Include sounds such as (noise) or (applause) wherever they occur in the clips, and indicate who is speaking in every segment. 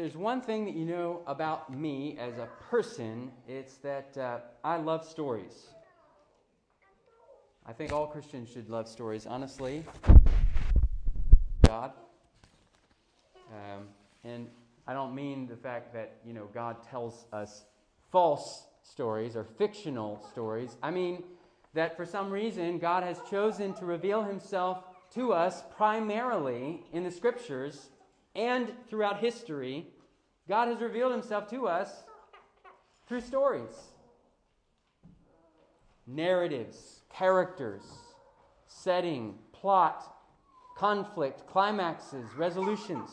Speaker 1: there's one thing that you know about me as a person, it's that uh, I love stories. I think all Christians should love stories, honestly. God. Um, and I don't mean the fact that, you know, God tells us false stories or fictional stories. I mean that for some reason God has chosen to reveal himself to us primarily in the scriptures and throughout history. God has revealed himself to us through stories, narratives, characters, setting, plot, conflict, climaxes, resolutions.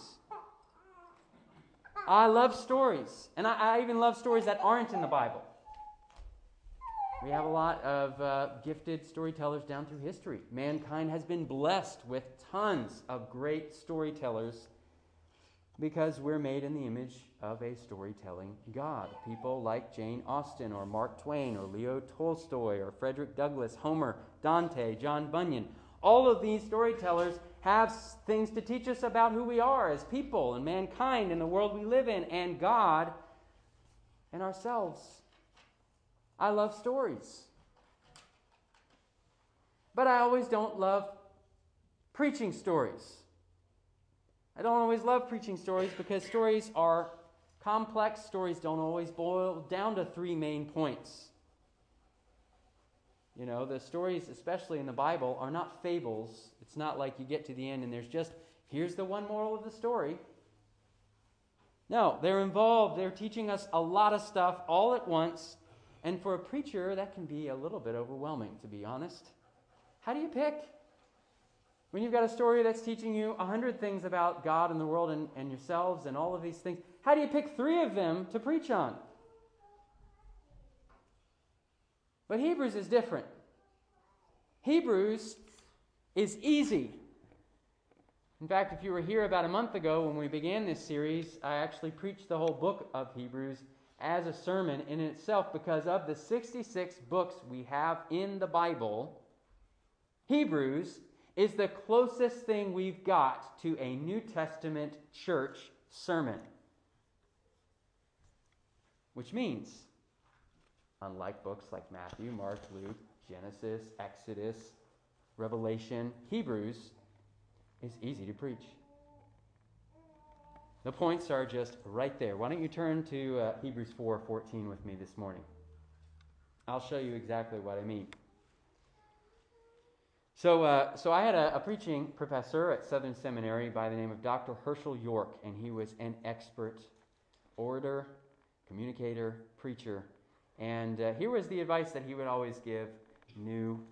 Speaker 1: I love stories, and I, I, even love stories that aren't in the Bible. We have a lot of uh, gifted storytellers down through history. Mankind has been blessed with tons of great storytellers because we're made in the image of a storytelling God. People like Jane Austen or Mark Twain or Leo Tolstoy or Frederick Douglass, Homer, Dante, John Bunyan. All of these storytellers have things to teach us about who we are as people and mankind and the world we live in and God and ourselves. I love stories. But I always don't love preaching stories. I don't always love preaching stories because stories are complex. Stories don't always boil down to three main points. You know, the stories, especially in the Bible, are not fables. It's not like you get to the end and there's just, here's the one moral of the story. No, they're involved. They're teaching us a lot of stuff all at once. And for a preacher, that can be a little bit overwhelming, to be honest. How do you pick? When you've got a story that's teaching you a hundred things about God and the world and, and yourselves and all of these things, how do you pick three of them to preach on? But Hebrews is different. Hebrews is easy. In fact, if you were here about a month ago when we began this series, I actually preached the whole book of Hebrews as a sermon in itself because of the 66 books we have in the Bible. Hebrews is the closest thing we've got to a New Testament church sermon. Which means, unlike books like Matthew, Mark, Luke, Genesis, Exodus, Revelation, Hebrews is easy to preach. The points are just right there. Why don't you turn to uh, Hebrews 4:14 with me this morning? I'll show you exactly what I mean. So, uh, so I had a, a, preaching professor at Southern Seminary by the name of Dr. Hershael York, and he was an expert orator, communicator, preacher. And uh, here was the advice that he would always give new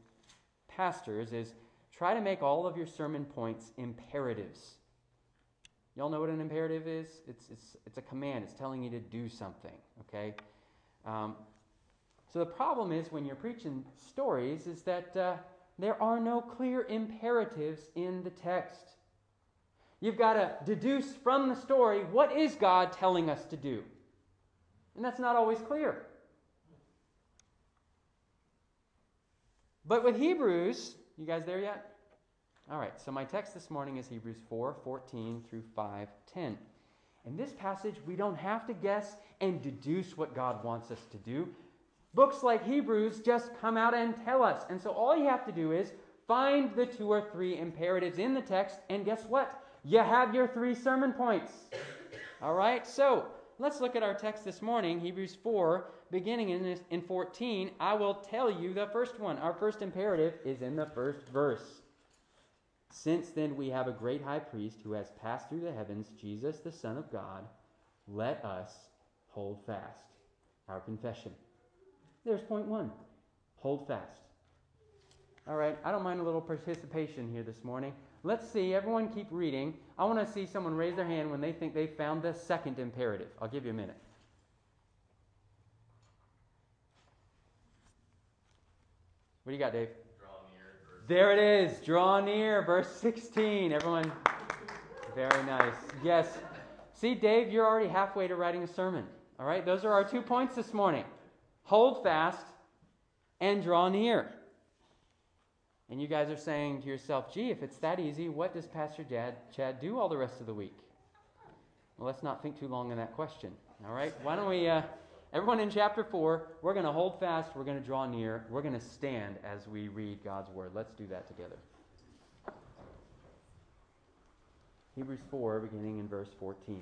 Speaker 1: pastors is try to make all of your sermon points imperatives. Y'all know what an imperative is? It's, it's, it's a command. It's telling you to do something, okay? Um, so the problem is when you're preaching stories is that uh, there are no clear imperatives in the text. You've got to deduce from the story what is God telling us to do. And that's not always clear. But with Hebrews, you guys there yet? All right, so my text this morning is Hebrews 4 14 through 5 10. In this passage, we don't have to guess and deduce what God wants us to do. Books like Hebrews just come out and tell us. And so all you have to do is find the two or three imperatives in the text, and guess what? You have your three sermon points. All right, so let's look at our text this morning, Hebrews 4, beginning in, in 14. I will tell you the first one. Our first imperative is in the first verse. Since then we have a great high priest who has passed through the heavens, Jesus, the Son of God, let us hold fast our confession. There's point one hold fast. All right, I don't mind a little participation here this morning. Let's see, everyone keep reading. I want to see someone raise their hand when they think they found the second imperative. I'll give you a minute. What do you got, Dave? There it is. Draw near, verse 16. Everyone, very nice. Yes. See, Dave, you're already halfway to writing a sermon. All right, those are our two points this morning hold fast, and draw near. And you guys are saying to yourself, gee, if it's that easy, what does Pastor Chad, Chad do all the rest of the week? Well, let's not think too long on that question. All right? Why don't we, uh, everyone in chapter 4, we're going to hold fast, we're going to draw near, we're going to stand as we read God's word. Let's do that together. Hebrews 4, beginning in verse 14.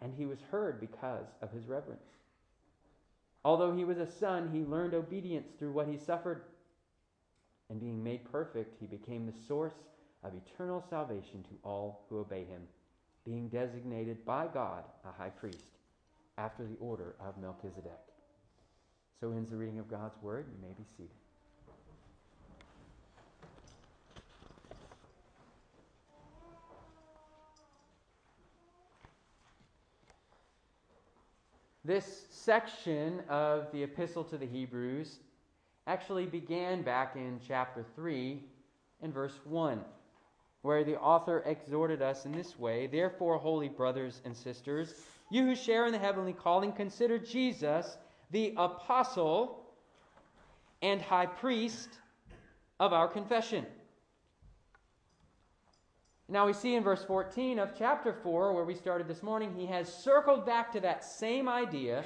Speaker 1: and he was heard because of his reverence. Although he was a son, he learned obedience through what he suffered, and being made perfect, he became the source of eternal salvation to all who obey him, being designated by God a high priest after the order of Melchizedek. So ends the reading of God's word. You may be seated. This section of the epistle to the Hebrews actually began back in chapter 3 and verse 1 where the author exhorted us in this way Therefore, holy brothers and sisters, you who share in the heavenly calling, consider Jesus the apostle and high priest of our confession. Now we see in verse 14 of chapter 4, where we started this morning, he has circled back to that same idea.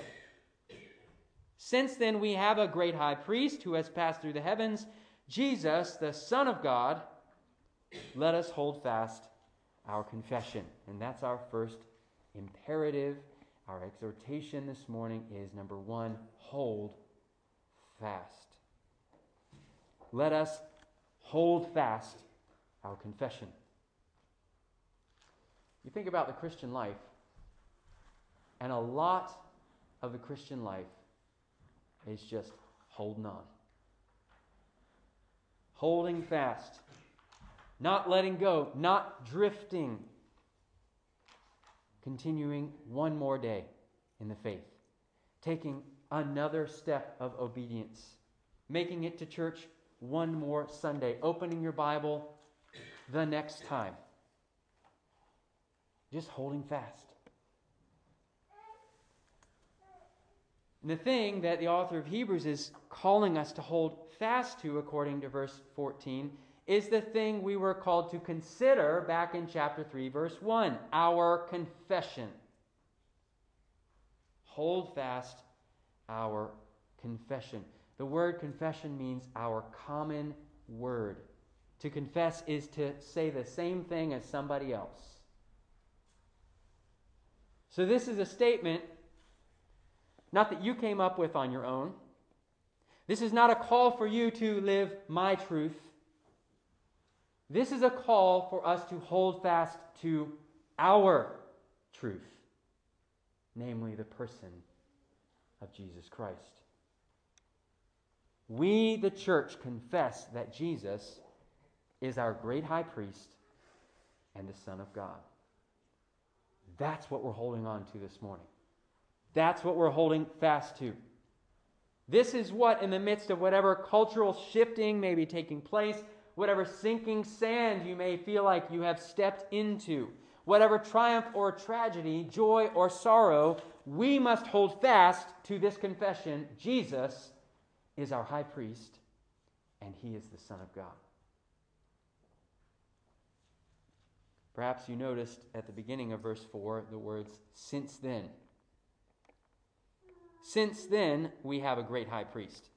Speaker 1: Since then, we have a great high priest who has passed through the heavens, Jesus, the Son of God let us hold fast our confession. And that's our first imperative. Our exhortation this morning is number one hold fast. Let us hold fast our confession. You think about the Christian life, and a lot of the Christian life is just holding on, holding fast. Not letting go, not drifting, continuing one more day in the faith, taking another step of obedience, making it to church one more Sunday, opening your Bible the next time, just holding fast. And the thing that the author of Hebrews is calling us to hold fast to, according to verse 14, is the thing we were called to consider back in chapter 3, verse 1 our confession. Hold fast our confession. The word confession means our common word. To confess is to say the same thing as somebody else. So, this is a statement not that you came up with on your own. This is not a call for you to live my truth. This is a call for us to hold fast to our truth, namely the person of Jesus Christ. We, the church, confess that Jesus is our great high priest and the Son of God. That's what we're holding on to this morning. That's what we're holding fast to. This is what, in the midst of whatever cultural shifting may be taking place, whatever sinking sand you may feel like you have stepped into, whatever triumph or tragedy, joy or sorrow, we must hold fast to this confession Jesus is our high priest, and he is the Son of God. Perhaps you noticed at the beginning of verse 4 the words, since then. Since then, we have a great high priest.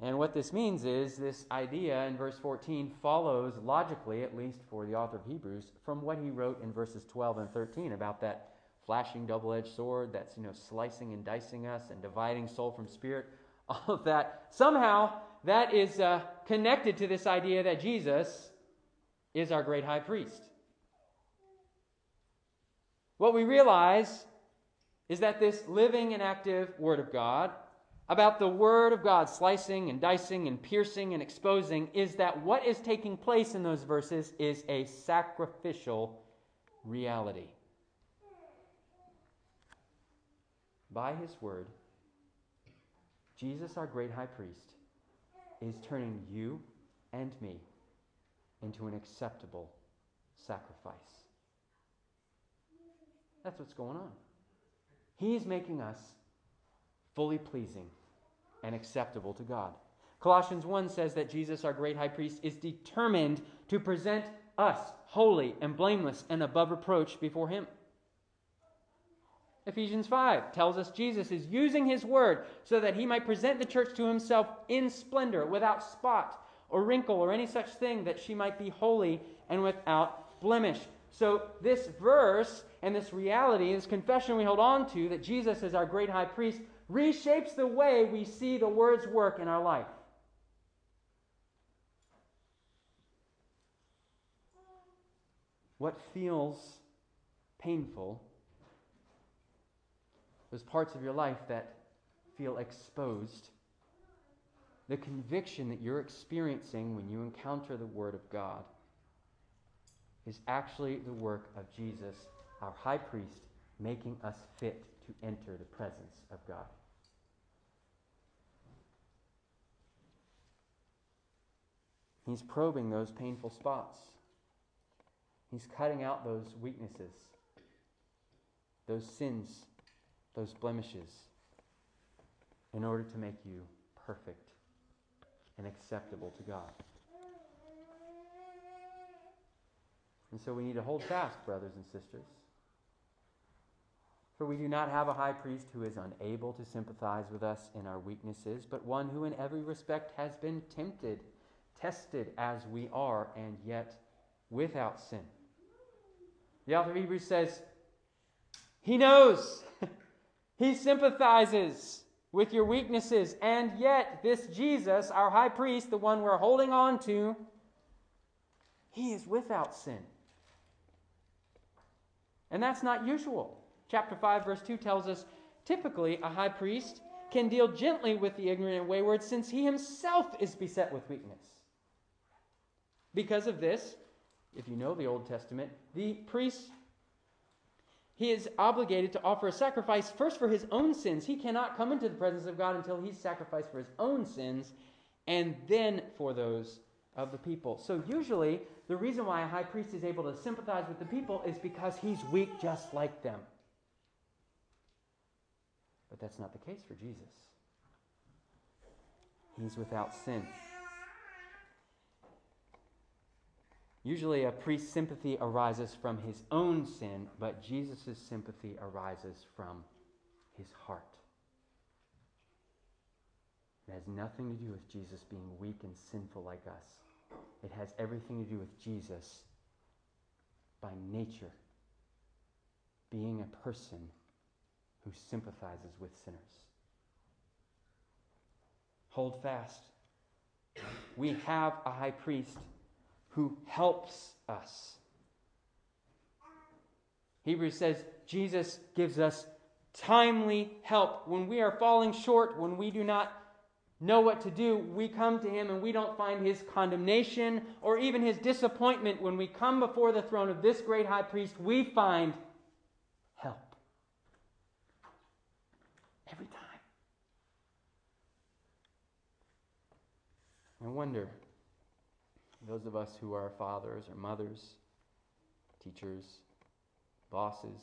Speaker 1: And what this means is this idea in verse 14 follows logically, at least for the author of Hebrews, from what he wrote in verses 12 and 13 about that flashing double edged sword that's you know slicing and dicing us and dividing soul from spirit. (laughs) All of that. Somehow, that is uh, connected to this idea that Jesus is our great high priest. What we realize is that this living and active Word of God about the Word of God slicing and dicing and piercing and exposing is that what is taking place in those verses is a sacrificial reality. By His Word, Jesus, our great high priest, is turning you and me into an acceptable sacrifice. That's what's going on. He's making us fully pleasing and acceptable to God. Colossians 1 says that Jesus, our great high priest, is determined to present us holy and blameless and above reproach before him. Ephesians 5 tells us Jesus is using his word so that he might present the church to himself in splendor, without spot or wrinkle or any such thing, that she might be holy and without blemish. So, this verse and this reality, this confession we hold on to that Jesus is our great high priest, reshapes the way we see the word's work in our life. What feels painful, those parts of your life that feel exposed, the conviction that you're experiencing when you encounter the Word of God is actually the work of Jesus, our high priest, making us fit to enter the presence of God. He's probing those painful spots. He's cutting out those weaknesses, those sins, those blemishes, in order to make you perfect and acceptable to God. And so we need to hold fast, brothers and sisters. For we do not have a high priest who is unable to sympathize with us in our weaknesses, but one who in every respect has been tempted tested as we are, and yet without sin. The author of Hebrews says, He knows, (laughs) He sympathizes with your weaknesses, and yet this Jesus, our high priest, the one we're holding on to, He is without sin. And that's not usual. Chapter 5, verse 2 tells us typically a high priest can deal gently with the ignorant and wayward since he himself is beset with weakness. Because of this, if you know the Old Testament, the priest he is obligated to offer a sacrifice first for his own sins. He cannot come into the presence of God until he's sacrificed for his own sins and then for those of the people. So usually the reason why a high priest is able to sympathize with the people is because he's weak just like them. But that's not the case for Jesus. He's without sin. Usually, a priest's sympathy arises from his own sin, but Jesus' sympathy arises from his heart. It has nothing to do with Jesus being weak and sinful like us. It has everything to do with Jesus by nature being a person who sympathizes with sinners. Hold fast. We have a high priest who helps us. Hebrews says Jesus gives us timely help. When we are falling short, when we do not know what to do, we come to Him and we don't find His condemnation or even His disappointment. When we come before the throne of this great high priest, we find help. Every time. I wonder those of us who are fathers or mothers, teachers, bosses,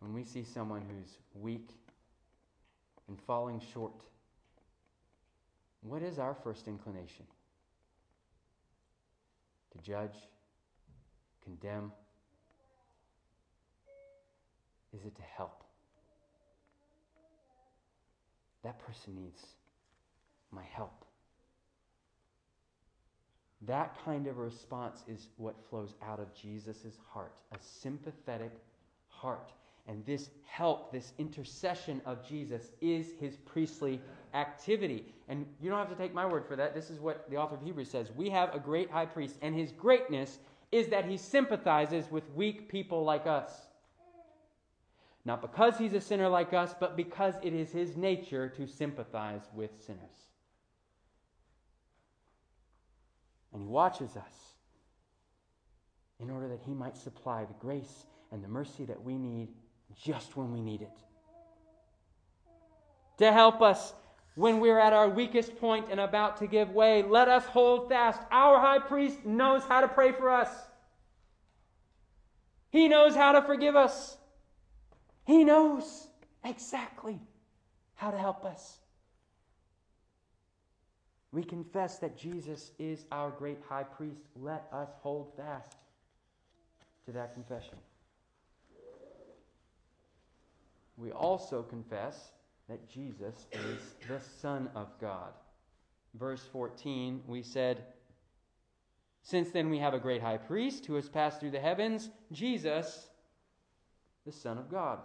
Speaker 1: when we see someone who's weak and falling short, what is our first inclination? To judge, condemn? Is it to help? That person needs my help. That kind of response is what flows out of Jesus' heart a sympathetic heart. And this help, this intercession of Jesus, is his priestly activity. And you don't have to take my word for that. This is what the author of Hebrews says. We have a great high priest, and his greatness is that he sympathizes with weak people like us. Not because he's a sinner like us, but because it is his nature to sympathize with sinners. And he watches us in order that he might supply the grace and the mercy that we need just when we need it. To help us when we're at our weakest point and about to give way, let us hold fast. Our high priest knows how to pray for us, he knows how to forgive us, he knows exactly how to help us. We confess that Jesus is our great high priest. Let us hold fast to that confession. We also confess that Jesus is the Son of God. Verse 14, we said, Since then we have a great high priest who has passed through the heavens, Jesus, the Son of God.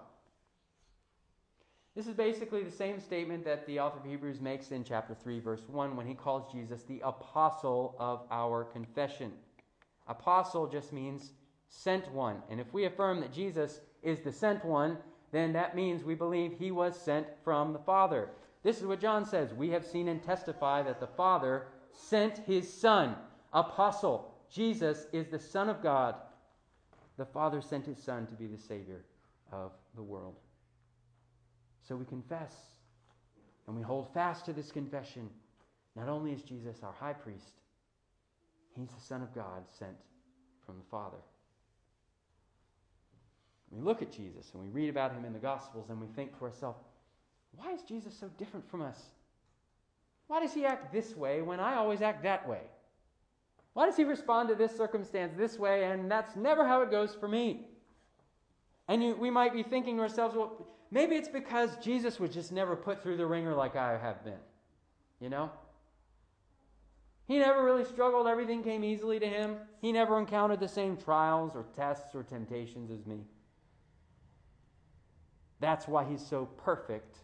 Speaker 1: This is basically the same statement that the author of Hebrews makes in chapter 3, verse 1, when he calls Jesus the apostle of our confession. Apostle just means sent one. And if we affirm that Jesus is the sent one, then that means we believe he was sent from the Father. This is what John says We have seen and testify that the Father sent his Son, apostle. Jesus is the Son of God. The Father sent his Son to be the Savior of the world. So we confess and we hold fast to this confession. Not only is Jesus our high priest, he's the Son of God sent from the Father. We look at Jesus and we read about him in the Gospels and we think to ourselves, why is Jesus so different from us? Why does he act this way when I always act that way? Why does he respond to this circumstance this way and that's never how it goes for me? And you, we might be thinking to ourselves, well, maybe it's because Jesus was just never put through the ringer like I have been. You know? He never really struggled. Everything came easily to him. He never encountered the same trials or tests or temptations as me. That's why he's so perfect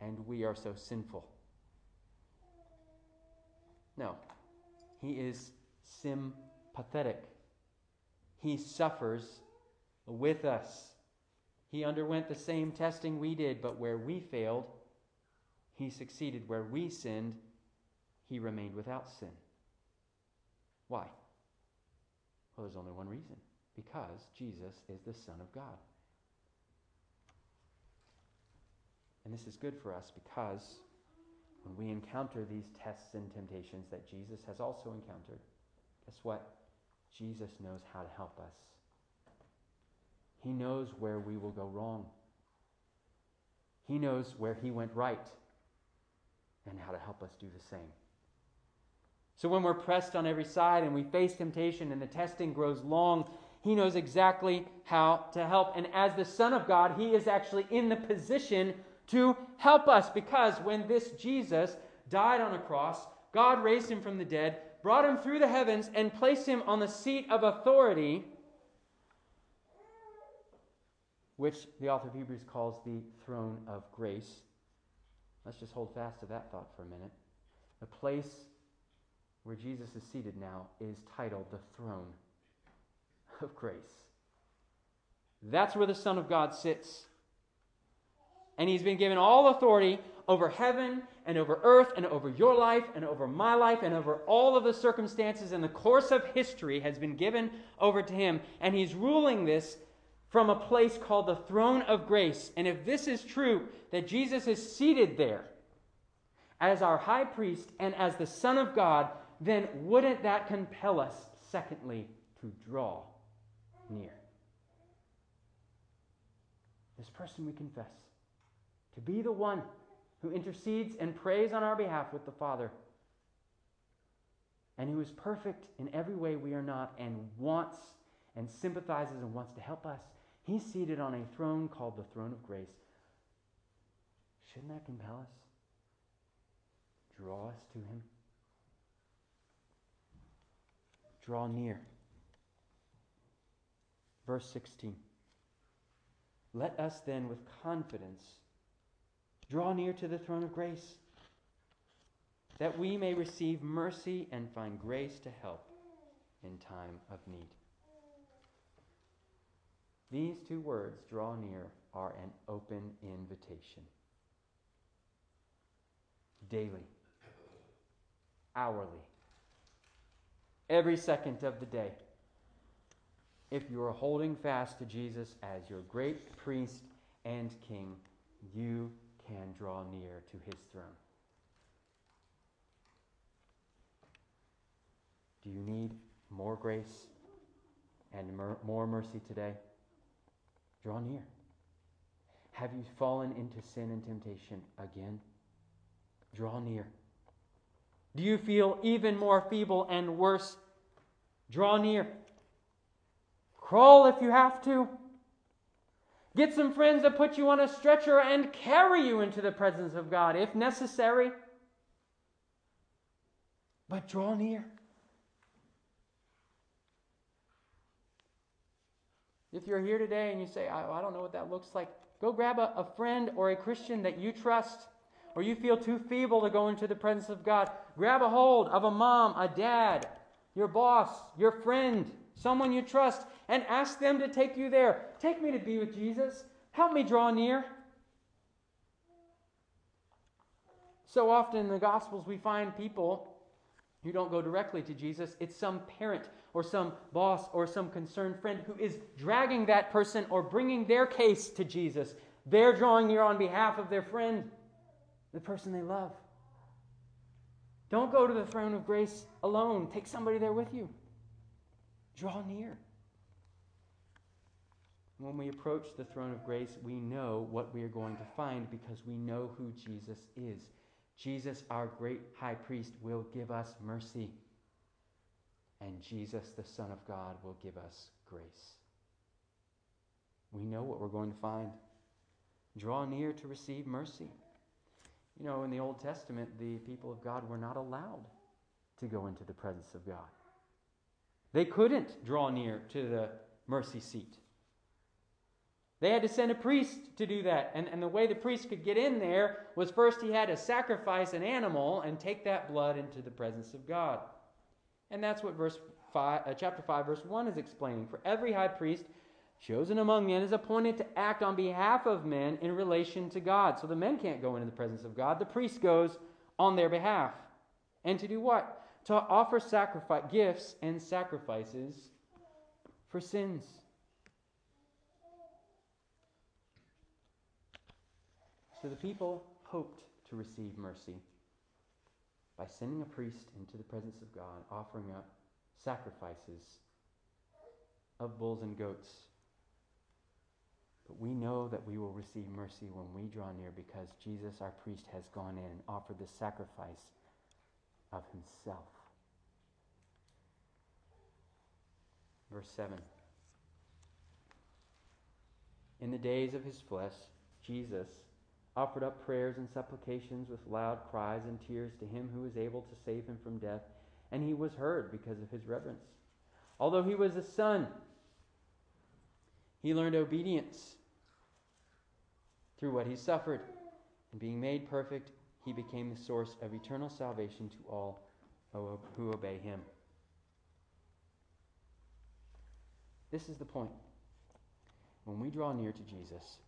Speaker 1: and we are so sinful. No, he is sympathetic. He suffers with us. He underwent the same testing we did, but where we failed, he succeeded. Where we sinned, he remained without sin. Why? Well, there's only one reason because Jesus is the Son of God. And this is good for us because when we encounter these tests and temptations that Jesus has also encountered, guess what? Jesus knows how to help us. He knows where we will go wrong. He knows where he went right and how to help us do the same. So when we're pressed on every side and we face temptation and the testing grows long, he knows exactly how to help. And as the Son of God, he is actually in the position to help us because when this Jesus died on a cross, God raised him from the dead, brought him through the heavens, and placed him on the seat of authority which the author of Hebrews calls the throne of grace. Let's just hold fast to that thought for a minute. The place where Jesus is seated now is titled the throne of grace. That's where the Son of God sits. And he's been given all authority over heaven and over earth and over your life and over my life and over all of the circumstances in the course of history has been given over to him. And he's ruling this from a place called the throne of grace. And if this is true, that Jesus is seated there as our high priest and as the Son of God, then wouldn't that compel us, secondly, to draw near. This person we confess to be the one who intercedes and prays on our behalf with the Father, and who is perfect in every way we are not, and wants and sympathizes and wants to help us. He's seated on a throne called the throne of grace. Shouldn't that compel us? Draw us to Him? Draw near. Verse 16. Let us then with confidence draw near to the throne of grace, that we may receive mercy and find grace to help in time of need. These two words, draw near, are an open invitation. Daily, hourly, every second of the day. If you are holding fast to Jesus as your great priest and king, you can draw near to his throne. Do you need more grace and more mercy today? Draw near. Have you fallen into sin and temptation again? Draw near. Do you feel even more feeble and worse? Draw near. Crawl if you have to. Get some friends to put you on a stretcher and carry you into the presence of God if necessary. But draw near. If you're here today and you say, I, I don't know what that looks like, go grab a, a friend or a Christian that you trust or you feel too feeble to go into the presence of God. Grab a hold of a mom, a dad, your boss, your friend, someone you trust, and ask them to take you there. Take me to be with Jesus. Help me draw near. So often in the Gospels, we find people who don't go directly to Jesus. It's some parent or some boss or some concerned friend who is dragging that person or bringing their case to Jesus. They're drawing near on behalf of their friend, the person they love. Don't go to the throne of grace alone. Take somebody there with you. Draw near. When we approach the throne of grace, we know what we are going to find because we know who Jesus is. Jesus, our great high priest, will give us mercy. And Jesus, the Son of God, will give us grace. We know what we're going to find. Draw near to receive mercy. You know, in the Old Testament, the people of God were not allowed to go into the presence of God. They couldn't draw near to the mercy seat. They had to send a priest to do that. And, and the way the priest could get in there was first he had to sacrifice an animal and take that blood into the presence of God. And that's what verse five, uh, chapter 5, verse 1 is explaining. For every high priest chosen among men is appointed to act on behalf of men in relation to God. So the men can't go into the presence of God. The priest goes on their behalf. And to do what? To offer sacrifice, gifts and sacrifices for sins. So the people hoped to receive mercy by sending a priest into the presence of God, offering up sacrifices of bulls and goats. But we know that we will receive mercy when we draw near because Jesus, our priest, has gone in and offered the sacrifice of himself. Verse 7. In the days of his flesh, Jesus offered up prayers and supplications with loud cries and tears to him who was able to save him from death, and he was heard because of his reverence. Although he was a son, he learned obedience through what he suffered. And being made perfect, he became the source of eternal salvation to all who obey him. This is the point. When we draw near to Jesus,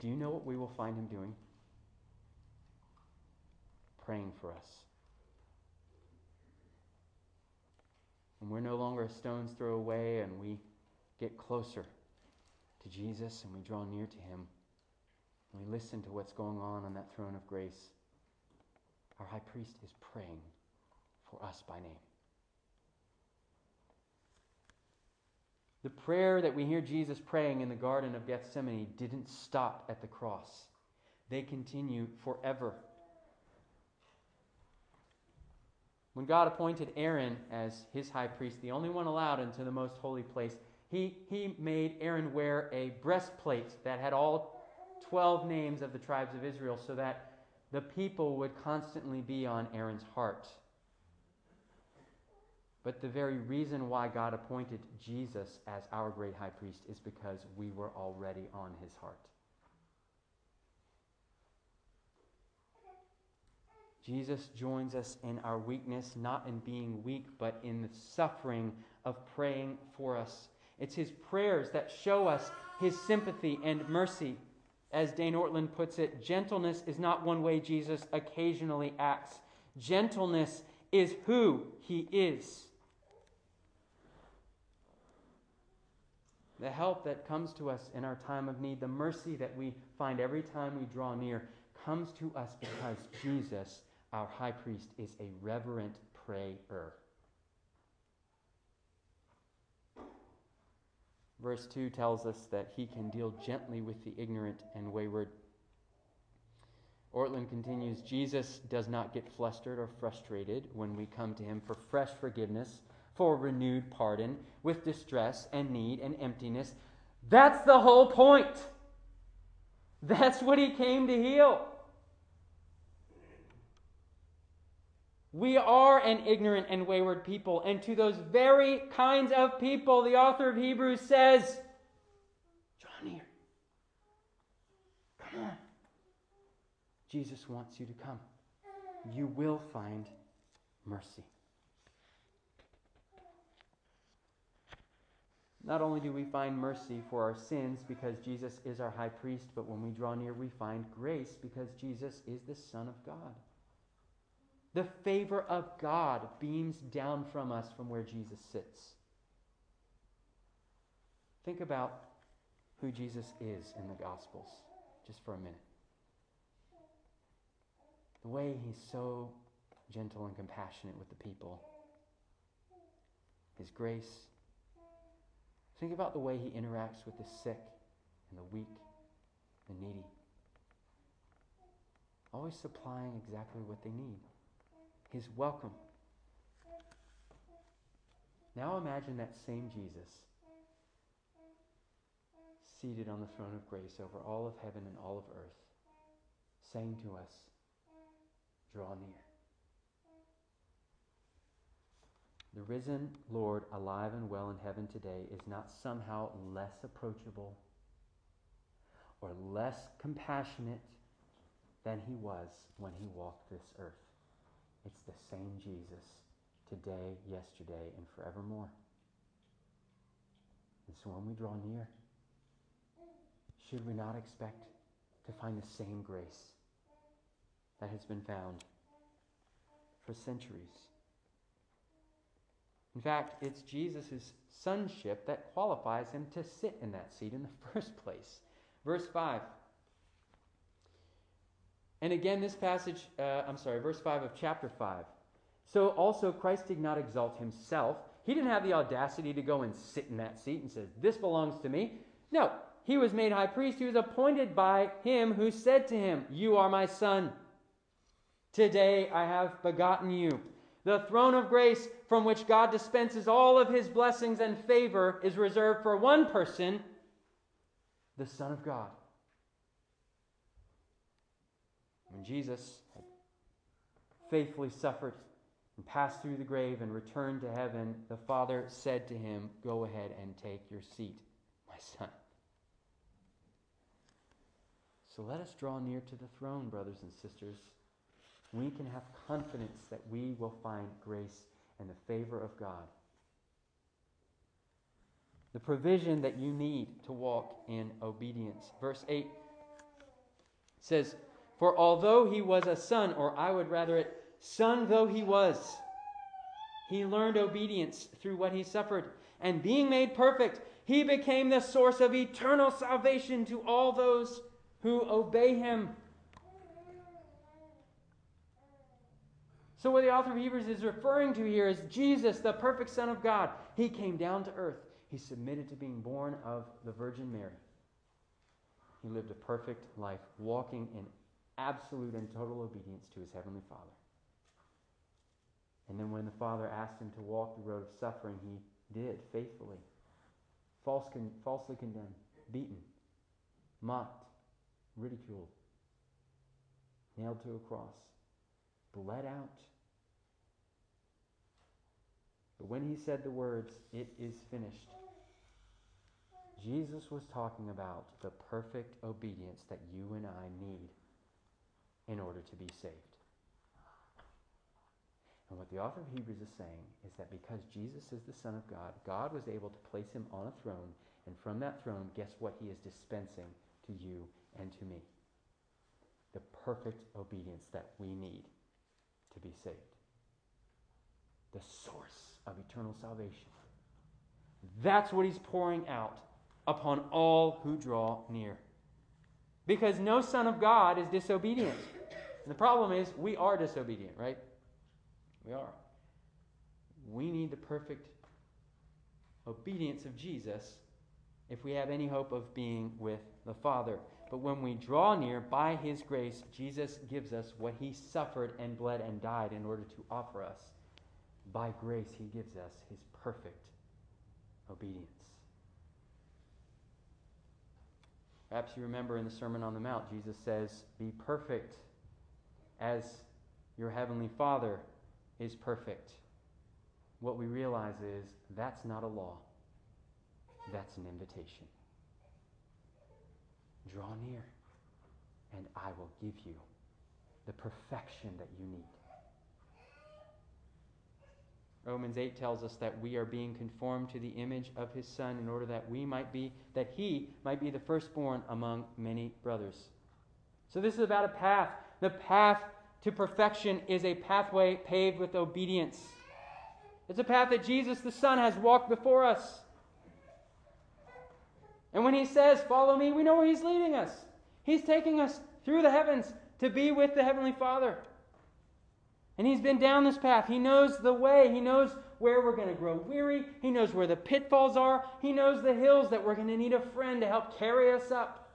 Speaker 1: do you know what we will find him doing? Praying for us. When we're no longer a stone's throw away and we get closer to Jesus and we draw near to him, and we listen to what's going on on that throne of grace, our high priest is praying for us by name. The prayer that we hear Jesus praying in the Garden of Gethsemane didn't stop at the cross, they continue forever. When God appointed Aaron as his high priest, the only one allowed into the most holy place, he, he made Aaron wear a breastplate that had all 12 names of the tribes of Israel so that the people would constantly be on Aaron's heart. But the very reason why God appointed Jesus as our great high priest is because we were already on his heart. Jesus joins us in our weakness, not in being weak, but in the suffering of praying for us. It's his prayers that show us his sympathy and mercy. As Dane Ortlund puts it, gentleness is not one way Jesus occasionally acts. Gentleness is who he is. The help that comes to us in our time of need, the mercy that we find every time we draw near, comes to us because (coughs) Jesus our high priest is a reverent prayer. Verse 2 tells us that he can deal gently with the ignorant and wayward. Ortlund continues Jesus does not get flustered or frustrated when we come to him for fresh forgiveness, for renewed pardon, with distress and need and emptiness. That's the whole point. That's what he came to heal. We are an ignorant and wayward people. And to those very kinds of people, the author of Hebrews says, Draw near. Come on. Jesus wants you to come. You will find mercy. Not only do we find mercy for our sins because Jesus is our high priest, but when we draw near, we find grace because Jesus is the Son of God. The favor of God beams down from us from where Jesus sits. Think about who Jesus is in the Gospels just for a minute. The way he's so gentle and compassionate with the people, his grace. Think about the way he interacts with the sick and the weak, the needy, always supplying exactly what they need. He's welcome. Now imagine that same Jesus seated on the throne of grace over all of heaven and all of earth, saying to us, Draw near. The risen Lord, alive and well in heaven today, is not somehow less approachable or less compassionate than he was when he walked this earth. It's the same Jesus today, yesterday, and forevermore. And so when we draw near, should we not expect to find the same grace that has been found for centuries? In fact, it's Jesus' sonship that qualifies him to sit in that seat in the (laughs) first place. Verse 5 and again, this passage, uh, I'm sorry, verse 5 of chapter 5. So also Christ did not exalt himself. He didn't have the audacity to go and sit in that seat and say, This belongs to me. No, he was made high priest. He was appointed by him who said to him, You are my son. Today I have begotten you. The throne of grace from which God dispenses all of his blessings and favor is reserved for one person, the Son of God. When Jesus faithfully suffered and passed through the grave and returned to heaven, the Father said to him, Go ahead and take your seat, my son. So let us draw near to the throne, brothers and sisters. We can have confidence that we will find grace and the favor of God. The provision that you need to walk in obedience. Verse 8 says, for although he was a son, or I would rather it, son though he was, he learned obedience through what he suffered. And being made perfect, he became the source of eternal salvation to all those who obey him. So, what the author of Hebrews is referring to here is Jesus, the perfect Son of God. He came down to earth. He submitted to being born of the Virgin Mary. He lived a perfect life, walking in absolute and total obedience to his Heavenly Father. And then when the Father asked him to walk the road of suffering, he did faithfully. False con- falsely condemned, beaten, mocked, ridiculed, nailed to a cross, bled out. But when he said the words, It is finished, Jesus was talking about the perfect obedience that you and I need in order to be saved. And what the author of Hebrews is saying is that because Jesus is the Son of God, God was able to place him on a throne, and from that throne, guess what he is dispensing to you and to me? The perfect obedience that we need to be saved. The source of eternal salvation. That's what he's pouring out upon all who draw near. Because no son of God is disobedient. And the problem is, we are disobedient, right? We are. We need the perfect obedience of Jesus if we have any hope of being with the Father. But when we draw near by His grace, Jesus gives us what He suffered and bled and died in order to offer us. By grace, He gives us His perfect obedience. Perhaps you remember in the Sermon on the Mount, Jesus says, Be perfect as your heavenly Father is perfect. What we realize is that's not a law, that's an invitation. Draw near, and I will give you the perfection that you need. Romans 8 tells us that we are being conformed to the image of his son in order that we might be that he might be the firstborn among many brothers. So this is about a path. The path to perfection is a pathway paved with obedience. It's a path that Jesus the Son has walked before us. And when he says, Follow me, we know where he's leading us. He's taking us through the heavens to be with the Heavenly Father. And he's been down this path. He knows the way. He knows where we're going to grow weary. He knows where the pitfalls are. He knows the hills that we're going to need a friend to help carry us up.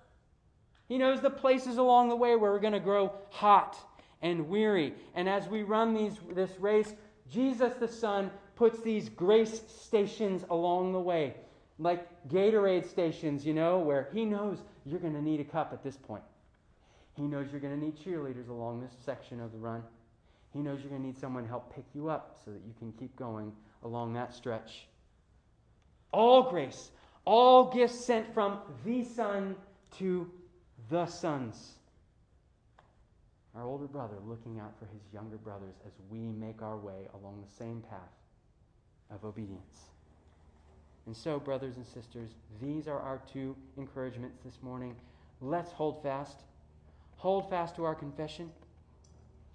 Speaker 1: He knows the places along the way where we're going to grow hot and weary. And as we run these, this race, Jesus the Son puts these grace stations along the way, like Gatorade stations, you know, where He knows you're going to need a cup at this point. He knows you're going to need cheerleaders along this section of the run. He knows you're going to need someone to help pick you up so that you can keep going along that stretch. All grace, all gifts sent from the Son to the sons. Our older brother looking out for his younger brothers as we make our way along the same path of obedience. And so, brothers and sisters, these are our two encouragements this morning. Let's hold fast. Hold fast to our confession.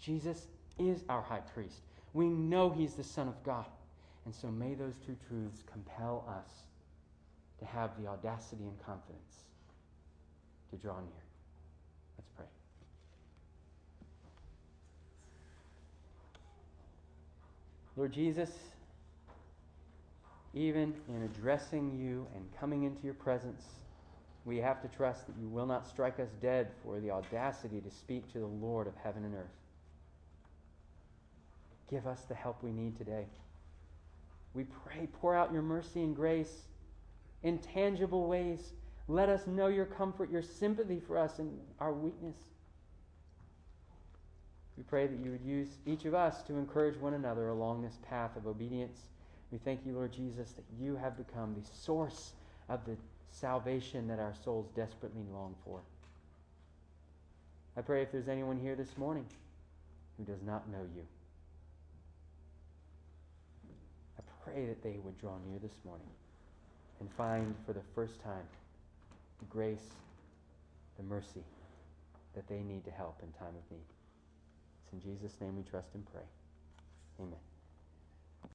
Speaker 1: Jesus is our high priest. We know he's the Son of God. And so may those two truths compel us to have the audacity and confidence to draw near. Let's pray. Lord Jesus, even in addressing you and coming into your presence, we have to trust that you will not strike us dead for the audacity to speak to the Lord of heaven and earth. Give us the help we need today. We pray, pour out your mercy and grace in tangible ways. Let us know your comfort, your sympathy for us in our weakness. We pray that you would use each of us to encourage one another along this path of obedience. We thank you, Lord Jesus, that you have become the source of the salvation that our souls desperately long for. I pray if there's anyone here this morning who does not know you, I pray that they would draw near this morning and find for the first time the grace, the mercy that they need to help in time of need. It's in Jesus' name we trust and pray. Amen.